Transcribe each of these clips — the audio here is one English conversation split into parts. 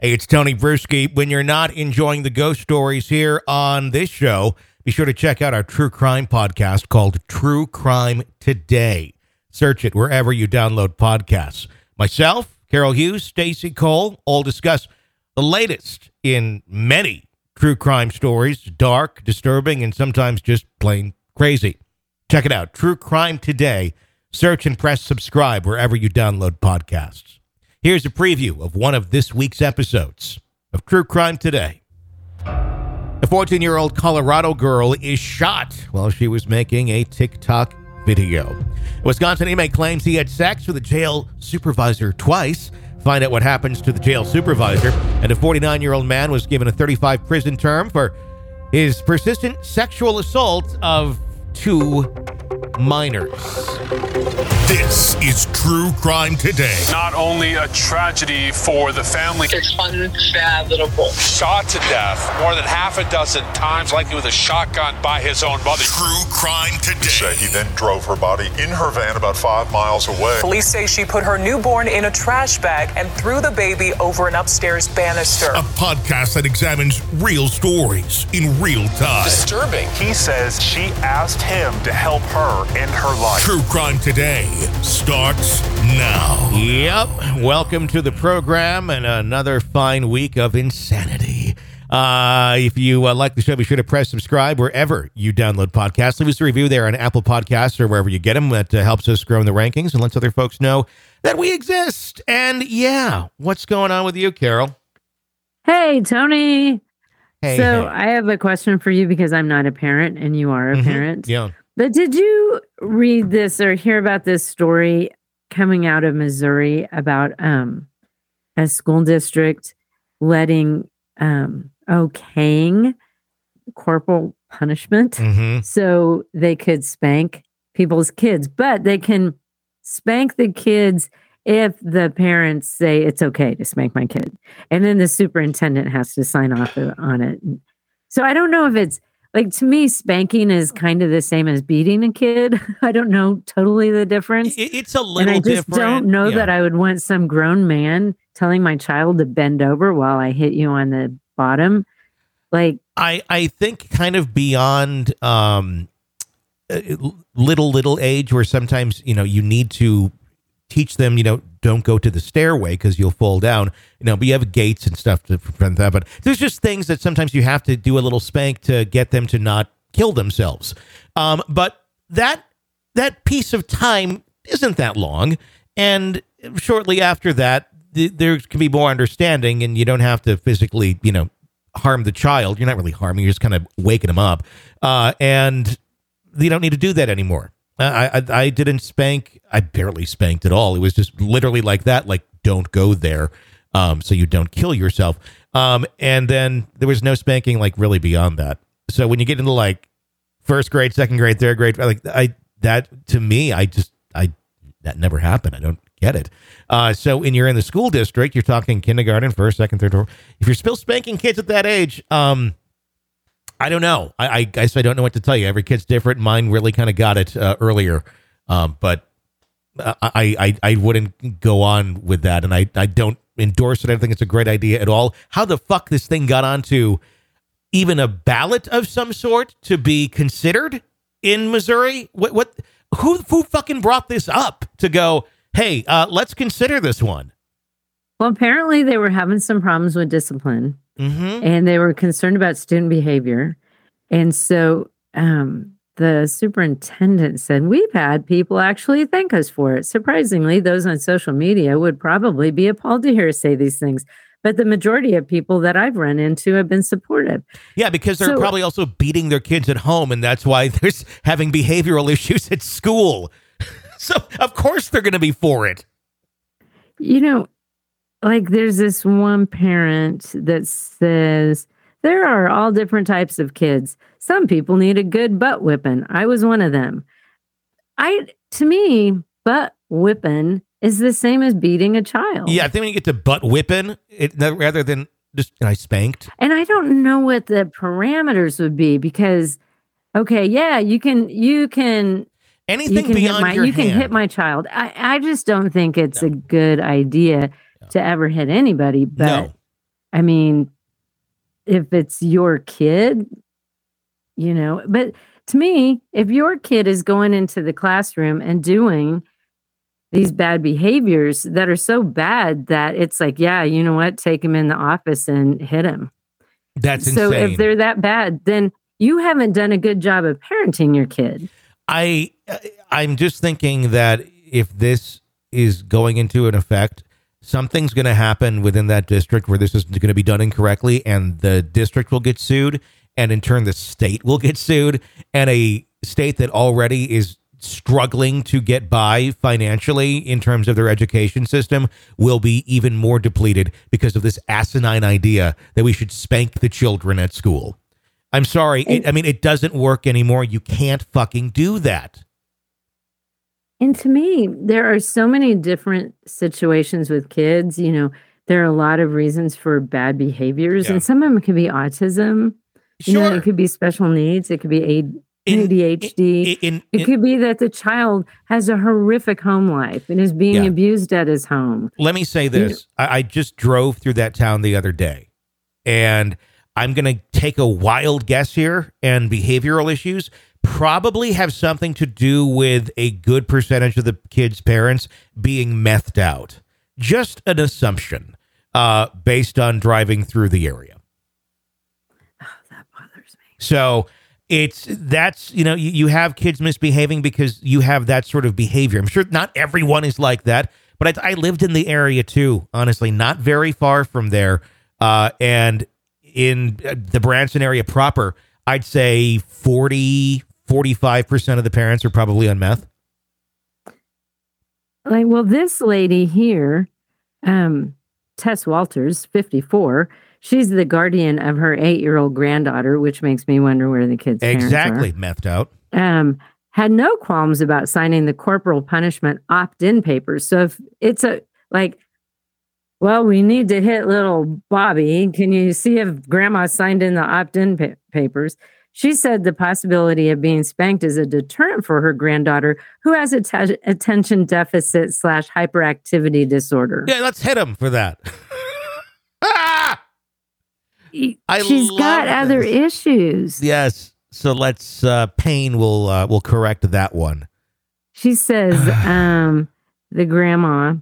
Hey, it's Tony Brueski. When you're not enjoying the ghost stories here on this show, be sure to check out our true crime podcast called True Crime Today. Search it wherever you download podcasts. Myself, Carol Hughes, Stacy Cole, all discuss the latest in many true crime stories, dark, disturbing, and sometimes just plain crazy. Check it out, True Crime Today. Search and press subscribe wherever you download podcasts. Here's a preview of one of this week's episodes of True Crime Today. A 14 year old Colorado girl is shot while she was making a TikTok video. A Wisconsin inmate claims he had sex with a jail supervisor twice. Find out what happens to the jail supervisor. And a 49 year old man was given a 35 prison term for his persistent sexual assault of two minors. This is True Crime Today. Not only a tragedy for the family, It's unfathomable. shot to death more than half a dozen times, likely with a shotgun by his own mother. True Crime Today. Say he then drove her body in her van about five miles away. Police say she put her newborn in a trash bag and threw the baby over an upstairs banister. A podcast that examines real stories in real time. Disturbing. He says she asked him to help her end her life. True Crime Today starts now. Yep. Welcome to the program and another fine week of insanity. Uh, if you uh, like the show, be sure to press subscribe wherever you download podcasts. Leave us a review there on Apple Podcasts or wherever you get them. That uh, helps us grow in the rankings and lets other folks know that we exist. And yeah, what's going on with you, Carol? Hey, Tony. Hey, so hey. I have a question for you because I'm not a parent and you are a Mhm. parent. yeah. But did you read this or hear about this story coming out of Missouri about um a school district letting um okaying corporal punishment hmm so they could spank people's kids, but they can spank the kids if the parents say it's okay to spank my kid. And then the superintendent has to sign off on it. So I don't know if it's like to me, spanking is kind of the same as beating a kid. I don't know totally the difference. It- it's a little and I just different. don't know Yeah. that I would want some grown man telling my child to bend over while I hit you on the bottom. Like, I I think kind of beyond um uh, little little age where sometimes you know you need to teach them you know don't go to the stairway because you'll fall down. You know but you have gates and stuff to prevent that but there's just things that sometimes you have to do a little spank to get them to not kill themselves. Um but that that piece of time isn't that long and shortly after that th- there can be more understanding and you don't have to physically you know harm the child. You're not really harming you're just kind of waking them up. Uh, and you don't need to do that anymore I, I i didn't spank i barely spanked at all. It was just literally like that like don't go there um so you don't kill yourself. Um and then there was no spanking like really beyond that. So when you get into like first grade second grade third grade like i that to me i just i that never happened. I don't get it. Uh so when you're in the school district you're talking kindergarten first second third fourth. if you're still spanking kids at that age um I don't know. I, I guess I don't know what to tell you. Every kid's different. Mine really kind of got it uh, earlier, um, but I, I I wouldn't go on with that, and I I don't endorse it. I don't think it's a great idea at all. How the fuck this thing got onto even a ballot of some sort to be considered in Missouri? What what who who fucking brought this up to go? Hey, uh, let's consider this one. well, apparently they were having some problems with discipline. Mm-hmm. and they were concerned about student behavior. And so um, the superintendent said, We've had people actually thank us for it. Surprisingly, those on social media would probably be appalled to hear us say these things. But the majority of people that I've run into have been supportive. Yeah, because they're So- probably also beating their kids at home, and that's why they're having behavioral issues at school. so, of course, they're going to be for it. You know, like there's this one parent that says, There are all different types of kids. Some people need a good butt whipping. I was one of them. I, to me, butt whipping is the same as beating a child. Yeah, I think when you get to butt whipping, it, rather than just I spanked. And I don't know what the parameters would be because, okay, yeah, you can, you can, you Anything can hit beyond my, your you can hit my child. I, I just don't think it's a good idea to ever hit anybody. But no, I mean, if it's your kid, you know, but to me, if your kid is going into the classroom and doing these bad behaviors that are so bad that it's like, yeah, you know what, take him in the office and hit him. That's so insane. if they're that bad, then you haven't done a good job of parenting your kid. I uh, I'm just thinking that if this is going into an effect, something's going to happen within that district where this is going to be done incorrectly, and the district will get sued, and in turn the state will get sued, and a state that already is struggling to get by financially in terms of their education system will be even more depleted because of this asinine idea that we should spank the children at school. I'm sorry. It, I mean, it doesn't work anymore. You can't fucking do that. And to me, there are so many different situations with kids. You know, there are a lot of reasons for bad behaviors, Yeah. and some of them could be autism. You know, Sure. it could be special needs. It could be A- In- ADHD. In, in, it could be that the child has a horrific home life and is being Yeah. abused at his home. let me say this I, I just drove through that town the other day and i'm going to take a wild guess here and behavioral issues probably have something to do with a good percentage of the kids parents being methed out. Just an assumption uh, based on driving through the area. That bothers me. so it's that's you know you, you have kids misbehaving because you have that sort of behavior. I'm sure not everyone is like that but i, I lived in the area too honestly not very far from there. Uh, and in uh, the branson area proper i'd say 40 45% of the parents are probably on meth Like, well, this lady here, um, Tess Walters, 54, she's the guardian of her eight year old granddaughter, which makes me wonder where the kids' exactly methed out um, had no qualms about signing the corporal punishment opt-in papers. So if it's a like, well, we need to hit little Bobby. Can you see if Grandma signed in the opt-in pa- papers? She said the possibility of being spanked is a deterrent for her granddaughter, who has a attention deficit slash hyperactivity disorder. yeah let's hit him for that ah! I She's got love other issues. yes so let's uh pain will uh will correct that one She says um, the grandma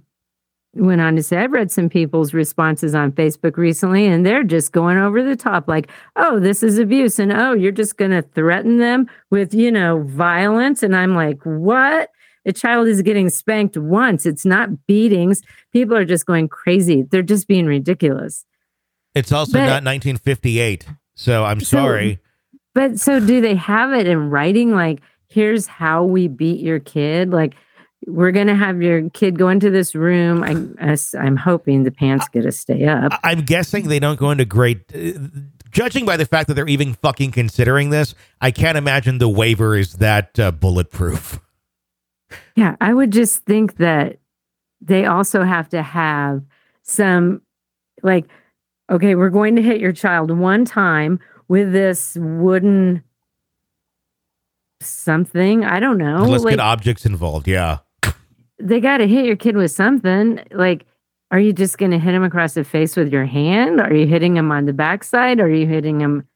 went on to say, I've read some people's responses on Facebook recently, and they're just going over the top, like, oh, this is abuse. And oh, you're just going to threaten them with, you know, violence. And I'm like, what? A child is getting spanked once. It's not beatings. People are just going crazy. They're just being ridiculous. It's also But- not 1958. So I'm So- sorry. But so do they have it in writing? Like, here's how we beat your kid? Like, we're going to have your kid go into this room. I, as- I'm hoping the pants get to stay up. I- I'm guessing they don't go into great. Uh, judging by the fact that they're even fucking considering this, I can't imagine the waiver is that uh, bulletproof. Yeah, I would just think that they also have to have some, like, okay, we're going to hit your child one time with this wooden something. I don't know. Let's like, get objects involved. Yeah. They got to hit your kid with something. Like, are you just going to hit him across the face with your hand? Are you hitting him on the backside? Are you hitting him?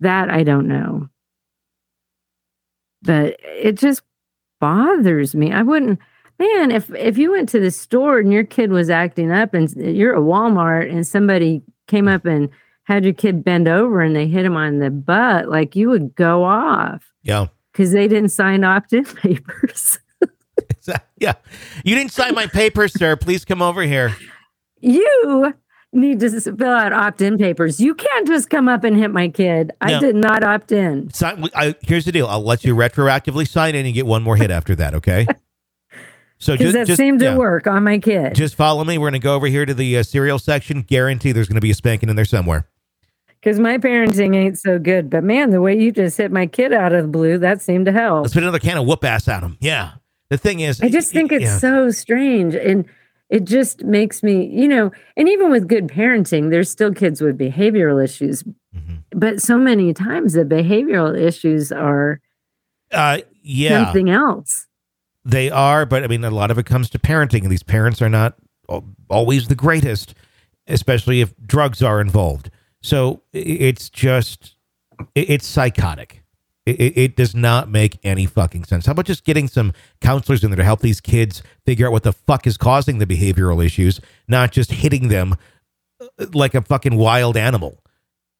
That I don't know. But it just bothers me. I wouldn't, man. If if you went to the store and your kid was acting up, and you're at Walmart, and somebody came up and had your kid bend over and they hit him on the butt, like you would go off Yeah. because they didn't sign opt-in papers. yeah. You didn't sign my paper, sir. Please come over here. you need to fill out opt-in papers. You can't just come up and hit my kid. I No. did not opt in. Sign, I, here's the deal. I'll let you retroactively sign in and get one more hit after that. Okay. So just, that just, seemed to yeah. work on my kid. Just follow me. We're going to go over here to the uh, cereal section. Guarantee there's going to be a spanking in there somewhere. Because my parenting ain't so good. But man, the way you just hit my kid out of the blue, that seemed to help. Let's put another can of whoop ass at him. Yeah. The thing is, I just think it's yeah. so strange. And it just makes me, you know, and even with good parenting, there's still kids with behavioral issues. Mhm. But so many times the behavioral issues are Uh, yeah, something else. they are. But I mean, a lot of it comes to parenting, and these parents are not always the greatest. especially if drugs are involved. So it's just, it's psychotic. It, it, it does not make any fucking sense. How about just getting some counselors in there to help these kids figure out what the fuck is causing the behavioral issues, not just hitting them uh, like a fucking wild animal.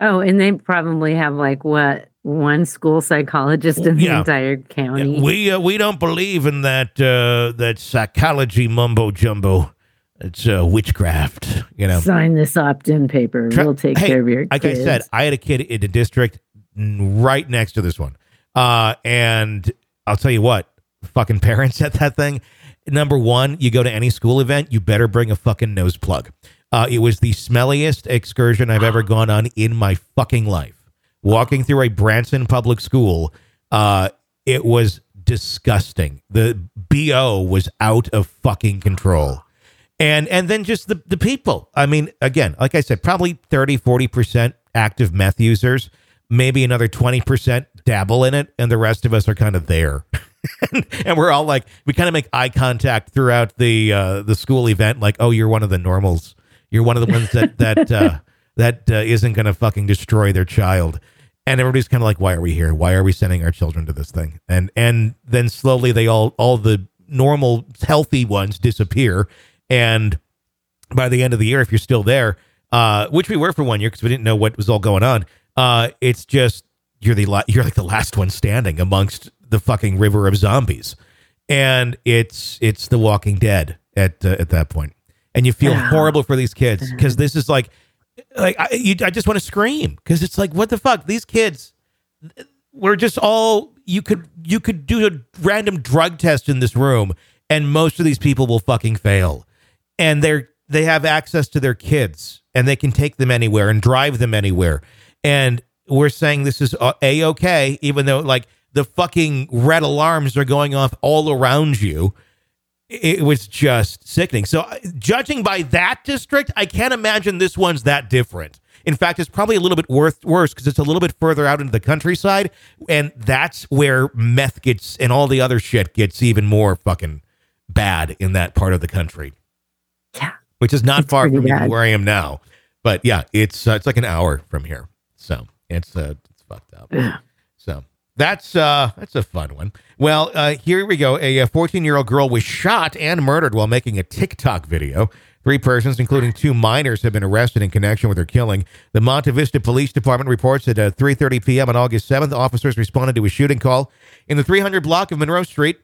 Oh, and they probably have like what one school psychologist in the Yeah. entire county. We uh, we don't believe in that uh, that psychology mumbo jumbo. It's uh, witchcraft, you know. Sign this opt-in paper. Tra- we'll take Hey, care of your kids. like kids. I said, I had a kid in a district right next to this one, uh, and I'll tell you what, fucking parents at that thing. Number one, you go to any school event, you better bring a fucking nose plug. Uh, it was the smelliest excursion I've ever gone on in my fucking life. Walking through a Branson public school, uh, it was disgusting. The bo was out of fucking control and and then just the the people i mean again like i said probably 30 40% active meth users maybe another 20% dabble in it and the rest of us are kind of there. And we're all like we kind of make eye contact throughout the uh the school event like oh you're one of the normals. You're one of the ones that that uh that uh, isn't going to fucking destroy their child. And everybody's kind of like why are we here? Why are we sending our children to this thing? And and then slowly they all all the normal healthy ones disappear. And by the end of the year if you're still there uh which we were for one year because we didn't know what was all going on uh it's just you're the la- you're like the last one standing amongst the fucking river of zombies. And it's it's the walking dead at uh, at that point. And you feel Yeah. horrible for these kids because this is like like I, you, I just want to scream because it's like what the fuck? These kids we're just all you could you could do a random drug test in this room and most of these people will fucking fail. And they're they have access to their kids and they can take them anywhere and drive them anywhere and we're saying this is a okay even though like the fucking red alarms are going off all around you it was just sickening. So, uh, judging by that district, I can't imagine this one's that different. In fact, it's probably a little bit worth, worse because it's a little bit further out into the countryside, and that's where meth gets and all the other shit gets even more fucking bad in that part of the country. Yeah. which is not It's far from where I am now. But yeah, it's uh, it's like an hour from here, it's uh, it's fucked up. Yeah. So that's uh that's a fun one. Well, uh, here we go. A 14 year old girl was shot and murdered while making a TikTok video. Three persons, including two minors, have been arrested in connection with her killing. The Monte Vista Police Department reports that at 3:30 p.m. on August 7th, officers responded to a shooting call in the 300 block of Monroe Street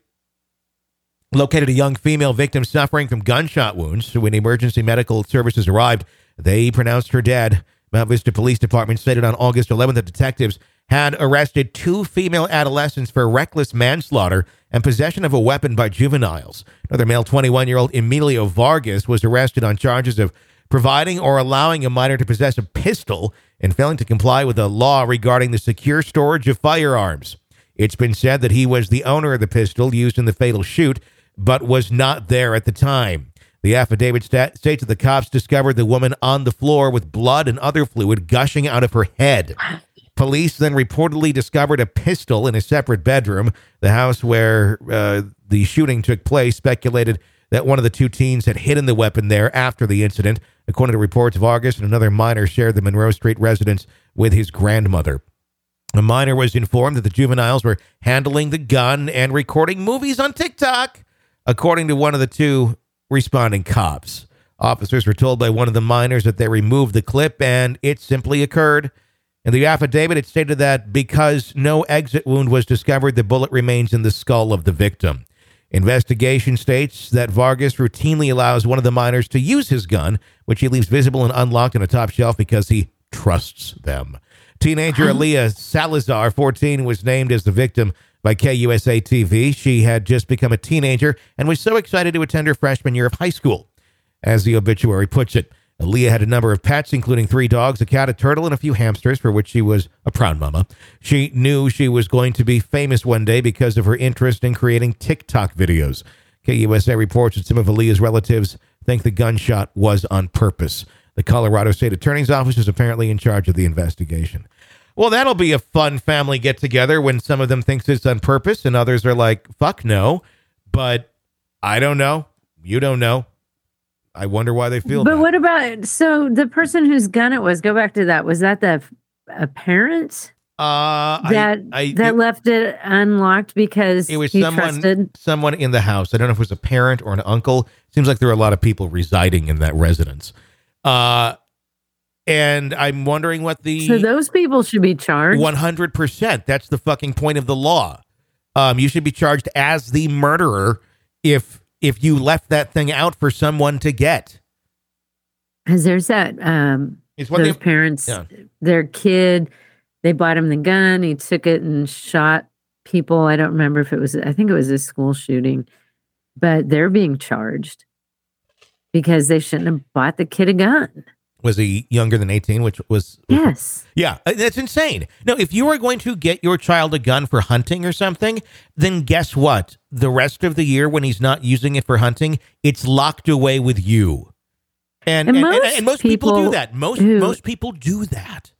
located a young female victim suffering from gunshot wounds. When emergency medical services arrived, they pronounced her dead. Monte Vista Police Department stated on August 11th that detectives had arrested two female adolescents for reckless manslaughter and possession of a weapon by juveniles. Another male 21 year old Emilio Vargas was arrested on charges of providing or allowing a minor to possess a pistol and failing to comply with a law regarding the secure storage of firearms. It's been said that he was the owner of the pistol used in the fatal shoot, but was not there at the time. The affidavit sta- states that the cops discovered the woman on the floor with blood and other fluid gushing out of her head. Police then reportedly discovered a pistol in a separate bedroom. The house where uh, the shooting took place speculated that one of the two teens had hidden the weapon there after the incident. According to reports, Vargas and another minor shared the Monroe Street residence with his grandmother. A minor was informed that the juveniles were handling the gun and recording movies on TikTok, according to one of the two responding cops. Officers were told by one of the minors that they removed the clip and it simply occurred. In the affidavit, it stated that because no exit wound was discovered, the bullet remains in the skull of the victim. Investigation states that Vargas routinely allows one of the minors to use his gun, which he leaves visible and unlocked on a top shelf because he trusts them. Teenager Aaliyah Salazar, 14, was named as the victim by KUSA TV. She had just become a teenager and was so excited to attend her freshman year of high school. As the obituary puts it, Aaliyah had a number of pets, including three dogs, a cat, a turtle, and a few hamsters, for which she was a proud mama. She knew she was going to be famous one day because of her interest in creating TikTok videos. KUSA reports that some of Aaliyah's relatives think the gunshot was on purpose. The Colorado State Attorney's Office is apparently in charge of the investigation. Well, that'll be a fun family get together when some of them thinks it's on purpose and others are like, fuck no. But I don't know. You don't know. I wonder why they feel that. But that. what about so the person whose gun it was? Go back to that. Was that the a parent uh, that I, I, that it, left it unlocked because it was someone trusted? someone in the house. I don't know if it was a parent or an uncle. Seems like there are a lot of people residing in that residence. Uh, and I'm wondering what the So those people should be charged. One hundred percent. That's the fucking point of the law. Um, you should be charged as the murderer if if you left that thing out for someone to get. Because there's that um It's what those they, parents, yeah. their kid, they bought him the gun. He took it and shot people. I don't remember if it was. I think it was a school shooting, but they're being charged because they shouldn't have bought the kid a gun. Was he younger than eighteen, which was Yes. yeah, uh, that's insane. No, if you are going to get your child a gun for hunting or something, then guess what? The rest of the year when he's not using it for hunting, it's locked away with you. And And and, and, most and most people, do that. Most who- most people do that.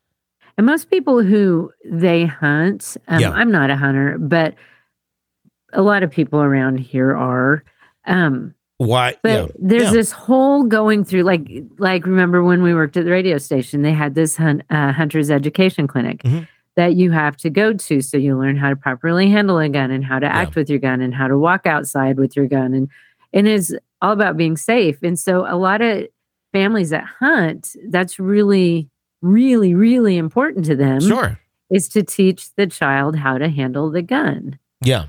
And most people who they hunt, um, Yeah. I'm not a hunter, but a lot of people around here are. Um, Why? but yeah, there's yeah. this whole going through, like, like remember when we worked at the radio station, they had this hunt, uh, hunter's education clinic Mhm. that you have to go to, so you learn how to properly handle a gun and how to act with your gun and how to walk outside with your gun, and and it's all about being safe. And so a lot of families that hunt, that's really, really, really important to them sure. is to teach the child how to handle the gun. Yeah.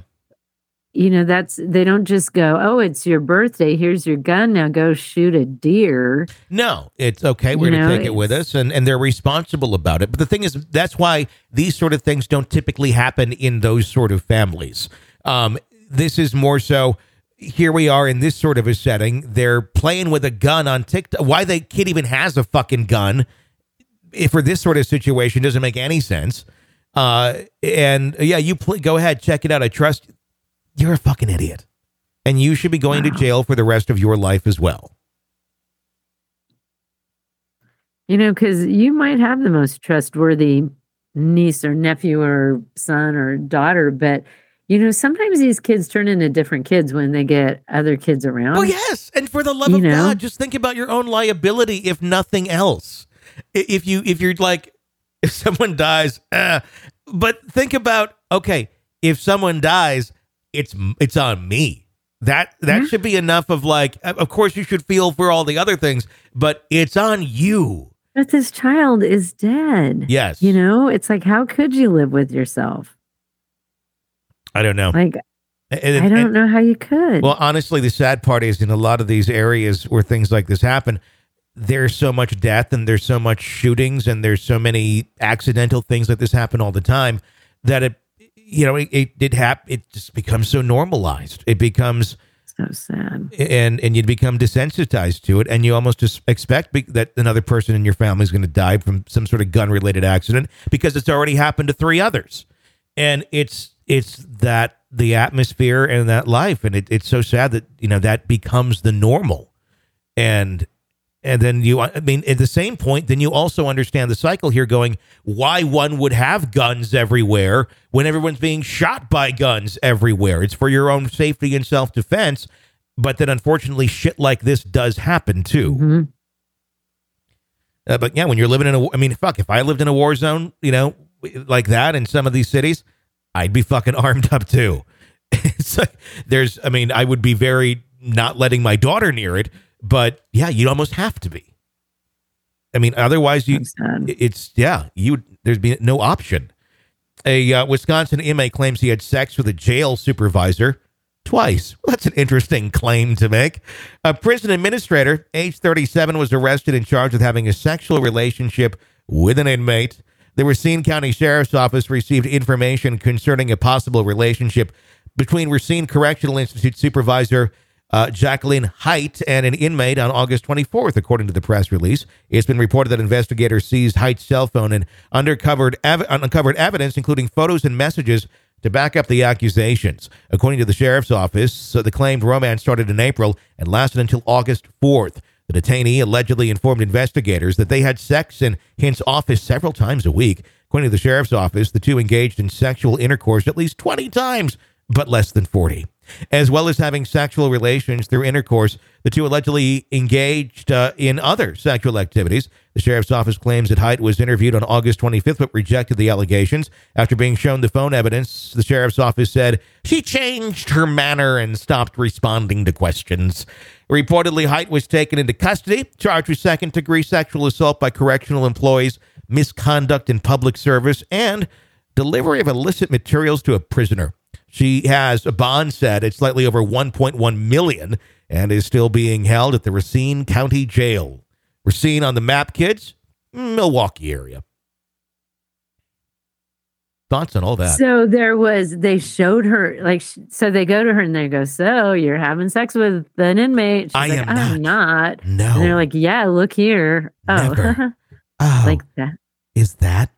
You know, that's they don't just go, "Oh, it's your birthday. Here's your gun. Now go shoot a deer." No, it's okay. We're You going to take it with us, and, and they're responsible about it. But the thing is, that's why these sort of things don't typically happen in those sort of families. Um, this is more so. Here we are in this sort of a setting. They're playing with a gun on TikTok. Why the kid even has a fucking gun if for this sort of situation doesn't make any sense. Uh, and yeah, you pl- go ahead, check it out. I trust you're a fucking idiot, and you should be going to jail for the rest of your life as well. You know, because you might have the most trustworthy niece or nephew or son or daughter, but you know, sometimes these kids turn into different kids when they get other kids around. Well, yes, and for the love You of know? God, just think about your own liability, if nothing else. If you if you're like, if someone dies, uh, but think about okay, if someone dies, it's it's on me. That that Yeah. should be enough of like. Of course, you should feel for all the other things, but it's on you. But this child is dead. Yes, You know, it's like, how could you live with yourself? I don't know. Like, And- I don't and- know how you could. Well, honestly, the sad part is in a lot of these areas where things like this happen, there's so much death and there's so much shootings and there's so many accidental things like this happen all the time that it, you know, it it, it hap- it just becomes so normalized. It becomes so sad. and and you become desensitized to it, and you almost just expect be- that another person in your family is going to die from some sort of gun related accident because it's already happened to three others, and it's it's that the atmosphere and that life, and it, it's so sad that you know that becomes the normal, and and then you I mean at the same point, then you also understand the cycle here, going why one would have guns everywhere when everyone's being shot by guns everywhere. It's for your own safety and self defense. But then, unfortunately, shit like this does happen too. Mhm. Uh, but yeah, when you're living in a, I mean, fuck, if I lived in a war zone, you know, like that in some of these cities, I'd be fucking armed up too. it's like there's, I mean, I would be very not letting my daughter near it, but yeah, you'd almost have to be. I mean, otherwise, you, it's yeah, you there'd be no option. A uh, Wisconsin inmate claims he had sex with a jail supervisor twice. Well, that's an interesting claim to make. A prison administrator, age 37, was arrested and charged with having a sexual relationship with an inmate. The Racine County Sheriff's Office received information concerning a possible relationship between Racine Correctional Institute supervisor uh, Jacqueline Height and an inmate on August 24th, according to the press release. It's been reported that investigators seized Height's cell phone and uncovered, ev- uncovered evidence, including photos and messages, to back up the accusations. According to the sheriff's office, so the claimed romance started in April and lasted until August 4th. The detainee allegedly informed investigators that they had sex in Height's office several times a week. According to the sheriff's office, the two engaged in sexual intercourse at least 20 times, but less than 40. As well as having sexual relations through intercourse, the two allegedly engaged uh, in other sexual activities. The sheriff's office claims that Height was interviewed on August 25th but rejected the allegations. After being shown the phone evidence, the sheriff's office said she changed her manner and stopped responding to questions. Reportedly, Height was taken into custody, charged with second degree sexual assault by correctional employees, misconduct in public service, and delivery of illicit materials to a prisoner. She has a bond set at slightly over 1.1 million and is still being held at the Racine County Jail. Racine on the map, kids, Milwaukee area. Thoughts on all that? So there was, they showed her, like, so they go to her and they go, So you're having sex with an inmate? She's I like, am I'm not. no. And they're like, Yeah, look here. Oh, oh, like that. is that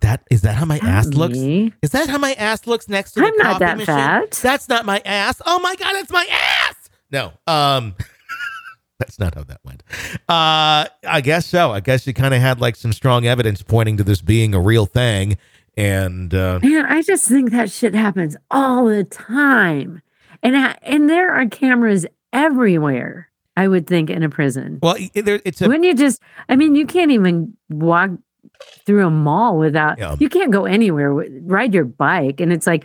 that is that how my Not ass looks? Is that how my ass looks next to the I'm not coffee that machine? fat. That's not my ass. Oh my god, it's my ass. No, um, that's not how that went. Uh, I guess so. I guess you kind of had like some strong evidence pointing to this being a real thing, and uh, Man, I just think that shit happens all the time. And I, and there are cameras everywhere, I would think, in a prison. well, it- there, it's a Wouldn't you just, I mean, you can't even walk through a mall without, Yeah. you can't go anywhere, ride your bike. And it's like,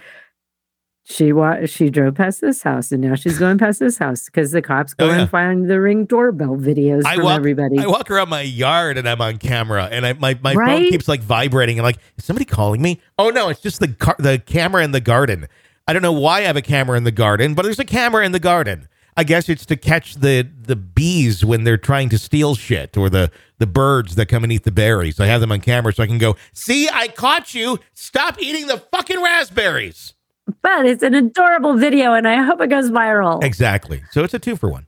she wa- she drove past this house and now she's going past this house because the cops go Oh, yeah. and find the ring doorbell videos I from walk, everybody. I walk around my yard and I'm on camera, and I, my my phone keeps like vibrating. I'm like, is somebody calling me? Oh no, it's just the car, the camera in the garden. I don't know why I have a camera in the garden, but there's a camera in the garden. I guess it's to catch the the bees when they're trying to steal shit, or the the birds that come and eat the berries. I have them on camera so I can go, see, I caught you. Stop eating the fucking raspberries. but it's an adorable video and I hope it goes viral. Exactly. So it's a two for one.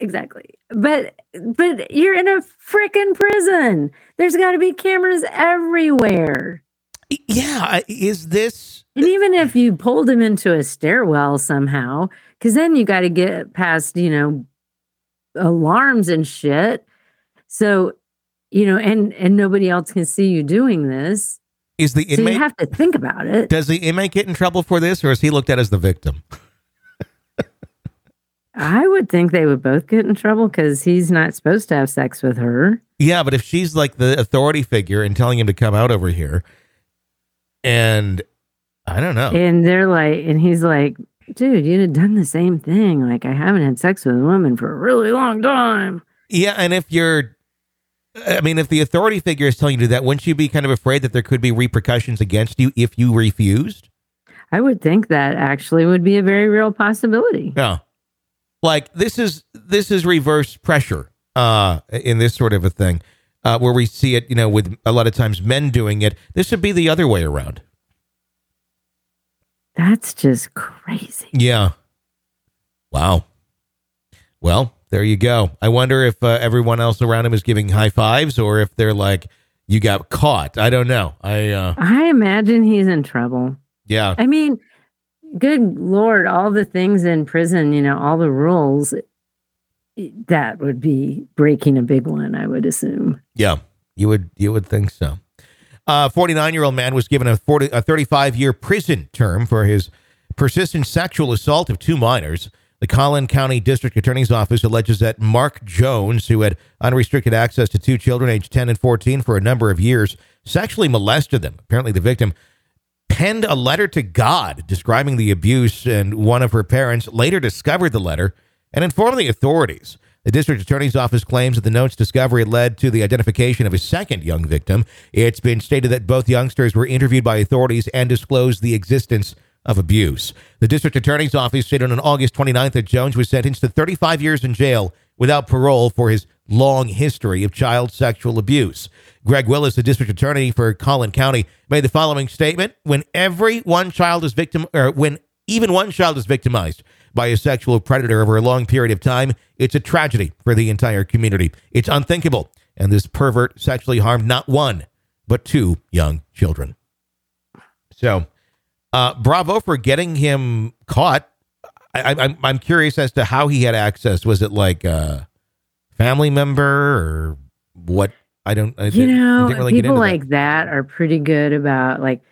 Exactly. But but you're in a freaking prison. There's got to be cameras everywhere. Yeah. Is this? And even if you pulled him into a stairwell somehow, because then you got to get past, you know, alarms and shit. So, you know, and and nobody else can see you doing this. Is the So inmate? you have to think about it. Does the inmate get in trouble for this, or is he looked at as the victim? I would think they would both get in trouble because he's not supposed to have sex with her. Yeah, but if she's like the authority figure and telling him to come out over here, and I don't know. And they're like, and he's like, dude, you'd have done the same thing. Like, I haven't had sex with a woman for a really long time. yeah, and if you're, I mean, if the authority figure is telling you that, wouldn't you be kind of afraid that there could be repercussions against you if you refused? I would think that actually would be a very real possibility. Yeah, like this is this is reverse pressure uh, in this sort of a thing, uh, where we see it, you know, with a lot of times men doing it. This would be the other way around. That's just crazy. Yeah. Wow. Well, there you go. I wonder if uh, everyone else around him is giving high fives or if they're like, you got caught. I don't know. I, uh, I imagine he's in trouble. yeah. I mean, good Lord, all the things in prison, you know, all the rules, that would be breaking a big one, I would assume. Yeah. You would, you would think so. A 49 year old man was given a 40, a 35 year prison term for his persistent sexual assault of two minors. The Collin County District Attorney's Office alleges that Mark Jones, who had unrestricted access to two children aged 10 and 14 for a number of years, sexually molested them. Apparently, the victim penned a letter to God describing the abuse, and one of her parents later discovered the letter and informed the authorities. The district attorney's office claims that the note's discovery led to the identification of a second young victim. It's been stated that both youngsters were interviewed by authorities and disclosed the existence of abuse. The district attorney's office stated on August 29th that Jones was sentenced to 35 years in jail without parole for his long history of child sexual abuse. Greg Willis, the district attorney for Collin County, made the following statement: "When every one child is victim, or when even one child is victimized by a sexual predator over a long period of time, it's a tragedy for the entire community. It's unthinkable, and this pervert sexually harmed not one, but two young children." So, uh, bravo for getting him caught. I, I, I'm I'm curious as to how he had access. Was it like a family member or what? I don't. I You know, really people into that. like that are pretty good about like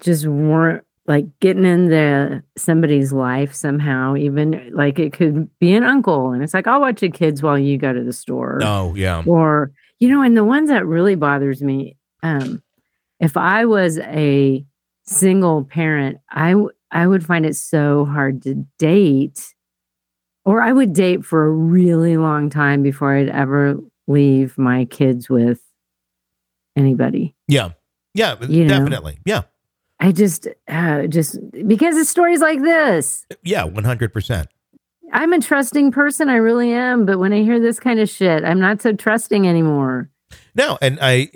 just war- like getting in into somebody's life somehow, even like it could be an uncle. And it's like, I'll watch the kids while you go to the store. Oh, yeah. Or, you know, and the ones that really bothers me, um, if I was a single parent, I w- I would find it so hard to date, or I would date for a really long time before I'd ever leave my kids with anybody. Yeah. Yeah, You know. definitely. Yeah. I just, uh, just because of stories like this. Yeah, 100%. I'm a trusting person, I really am. But when I hear this kind of shit, I'm not so trusting anymore. No, and I,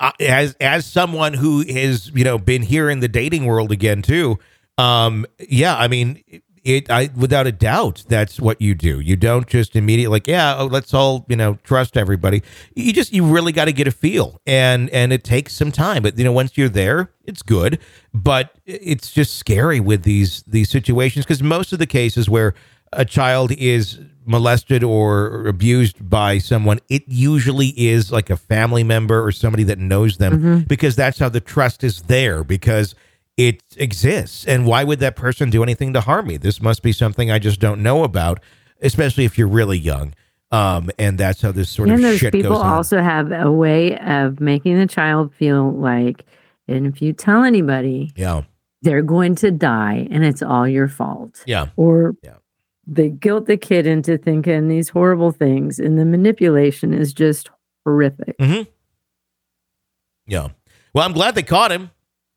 I as as someone who has you know been here in the dating world again too. Um, yeah, I mean, it. I without a doubt, that's what you do. You don't just immediately like, yeah, oh, let's all you know trust everybody. You just you really got to get a feel, and and it takes some time. But you know, once you're there, it's good. But it's just scary with these these situations because most of the cases where a child is molested or abused by someone, it usually is like a family member or somebody that knows them mm-hmm. because that's how the trust is there because it exists. And why would that person do anything to harm me? This must be something I just don't know about, especially if you're really young. Um, and that's how this sort and of those shit people goes also have a way of making the child feel like, and if you tell anybody, yeah. they're going to die and it's all your fault. Yeah. Or Yeah. they guilt the kid into thinking these horrible things. And the manipulation is just horrific. Mm-hmm. Yeah. Well, I'm glad they caught him.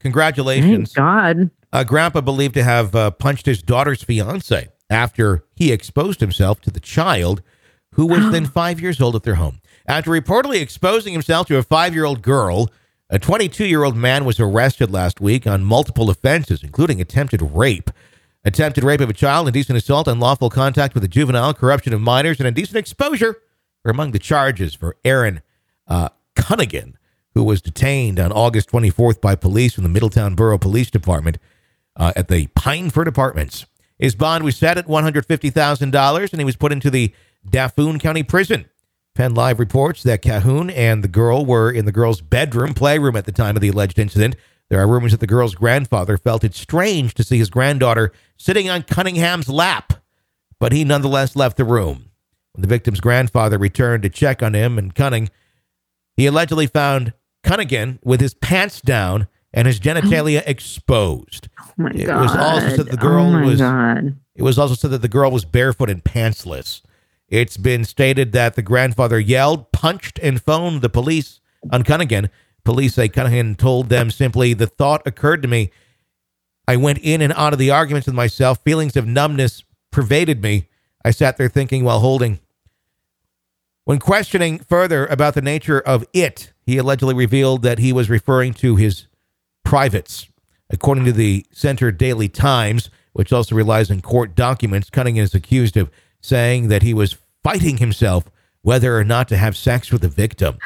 Thank Congratulations. God. Uh, Grandpa believed to have uh, punched his daughter's fiance after he exposed himself to the child, who was then five years old at their home. After reportedly exposing himself to a five year old girl, a 22 year old man was arrested last week on multiple offenses, including attempted rape. Attempted rape of a child, indecent assault, unlawful contact with a juvenile, corruption of minors, and indecent exposure are among the charges for Aaron uh, Cunningham, who was detained on August 24th by police from the Middletown Borough Police Department uh, at the Pineford Apartments. His bond was set at $150,000 and he was put into the Dauphin County Prison. Penn Live reports that Cahoon and the girl were in the girl's bedroom playroom at the time of the alleged incident. There are rumors that the girl's grandfather felt it strange to see his granddaughter sitting on Cunningham's lap, but he nonetheless left the room. When the victim's grandfather returned to check on him and Cunning, he allegedly found Cunningham with his pants down and his genitalia exposed. Oh my It God. was also said the girl oh was- God. It was also said that the girl was barefoot and pantsless. It's been stated that the grandfather yelled, punched, and phoned the police on Cunningham. Police say Cunningham told them simply, The thought occurred to me. I went in and out of the arguments with myself. Feelings of numbness pervaded me. I sat there thinking while holding. When questioning further about the nature of it, he allegedly revealed that he was referring to his privates. According to the Centre Daily Times, which also relies on court documents, Cunningham is accused of saying that he was fighting himself whether or not to have sex with the victim.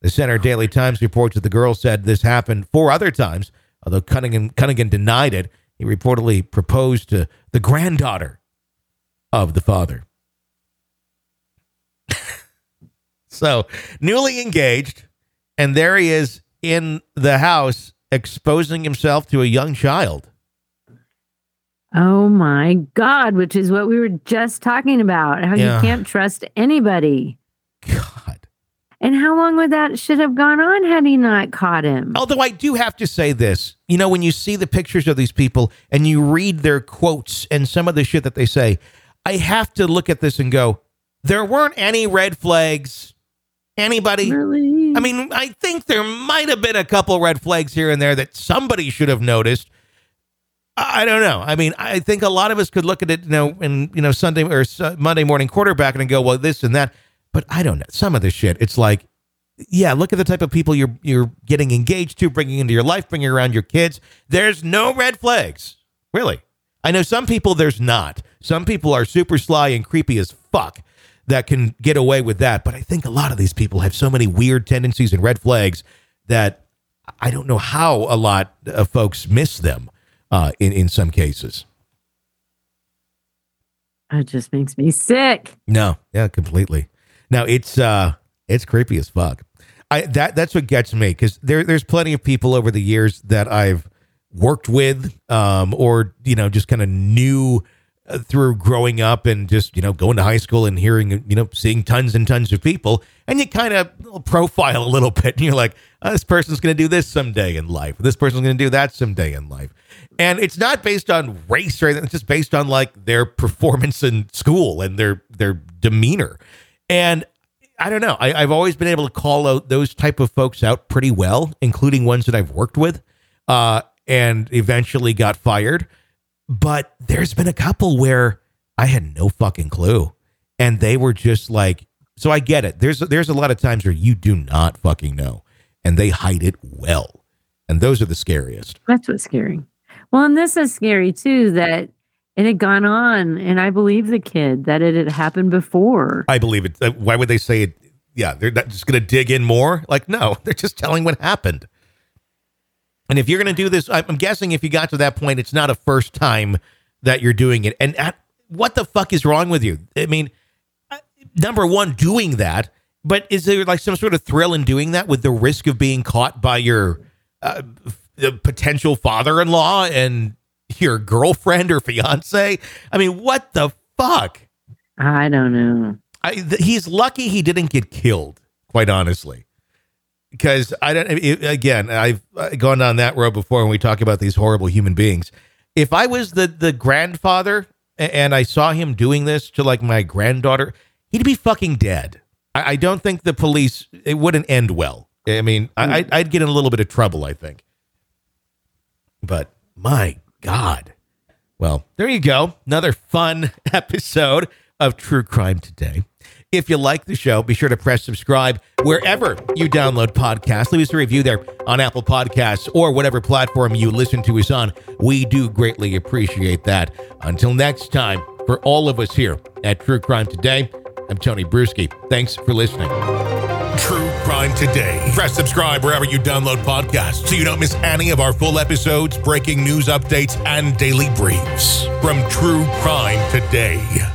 The Centre Daily Times reports that the girl said this happened four other times, although Cunningham, Cunningham denied it. He reportedly proposed to the granddaughter of the father. So, newly engaged, and there he is in the house exposing himself to a young child. Oh my God, which is what we were just talking about. How Yeah. you can't trust anybody. God. And how long would that should have gone on had he not caught him? Although I do have to say this, you know, when you see the pictures of these people and you read their quotes and some of the shit that they say, I have to look at this and go, there weren't any red flags. Anybody? Really? I mean, I think there might have been a couple red flags here and there that somebody should have noticed. I don't know. I mean, I think a lot of us could look at it, you know, in you know Sunday or Monday morning quarterback and go, well, this and that. But I don't know. Some of this shit, it's like, yeah, look at the type of people you're you're getting engaged to, bringing into your life, bringing around your kids. There's no red flags, really. I know some people there's not. Some people are super sly and creepy as fuck that can get away with that. But I think a lot of these people have so many weird tendencies and red flags that I don't know how a lot of folks miss them uh, in in some cases. It just makes me sick. No, yeah, completely. Now it's uh it's creepy as fuck. I that that's what gets me because there there's plenty of people over the years that I've worked with, um, or you know, just kind of knew through growing up and just you know going to high school and hearing you know seeing tons and tons of people, and you kind of profile a little bit, and you're like, oh, this person's going to do this someday in life, this person's going to do that someday in life, and it's not based on race or anything; it's just based on like their performance in school and their their demeanor, and I don't know. I, I've always been able to call out those type of folks out pretty well, including ones that I've worked with, uh, and eventually got fired. But there's been a couple where I had no fucking clue, and they were just like, so I get it. There's there's a lot of times where you do not fucking know, and they hide it well, and those are the scariest. That's what's scary. Well, and this is scary too that it had gone on, and I believe the kid that it had happened before. I believe it. Uh, Why would they say it? Yeah, they're not just going to dig in more. Like, no, they're just telling what happened. And if you're going to do this, I'm guessing if you got to that point, it's not a first time that you're doing it. And at, what the fuck is wrong with you? I mean, number one, doing that, but is there like some sort of thrill in doing that with the risk of being caught by your uh, the potential father-in-law and your girlfriend or fiance? I mean, what the fuck? I don't know. I, th- he's lucky he didn't get killed. Quite honestly, because I don't. It, again, I've uh, gone down that road before when we talk about these horrible human beings. If I was the the grandfather and I saw him doing this to like my granddaughter, he'd be fucking dead. I, I don't think the police. It wouldn't end well. I mean, I, I'd, I'd get in a little bit of trouble. I think. But my God. Well, there you go. Another fun episode of True Crime Today. If you like the show, be sure to press subscribe wherever you download podcasts. Leave us a review there on Apple Podcasts or whatever platform you listen to us on. We do greatly appreciate that. Until next time, for all of us here at True Crime Today, I'm Tony Brueski. Thanks for listening. True Crime Today. Press subscribe wherever you download podcasts so you don't miss any of our full episodes, breaking news updates, and daily briefs from True Crime Today.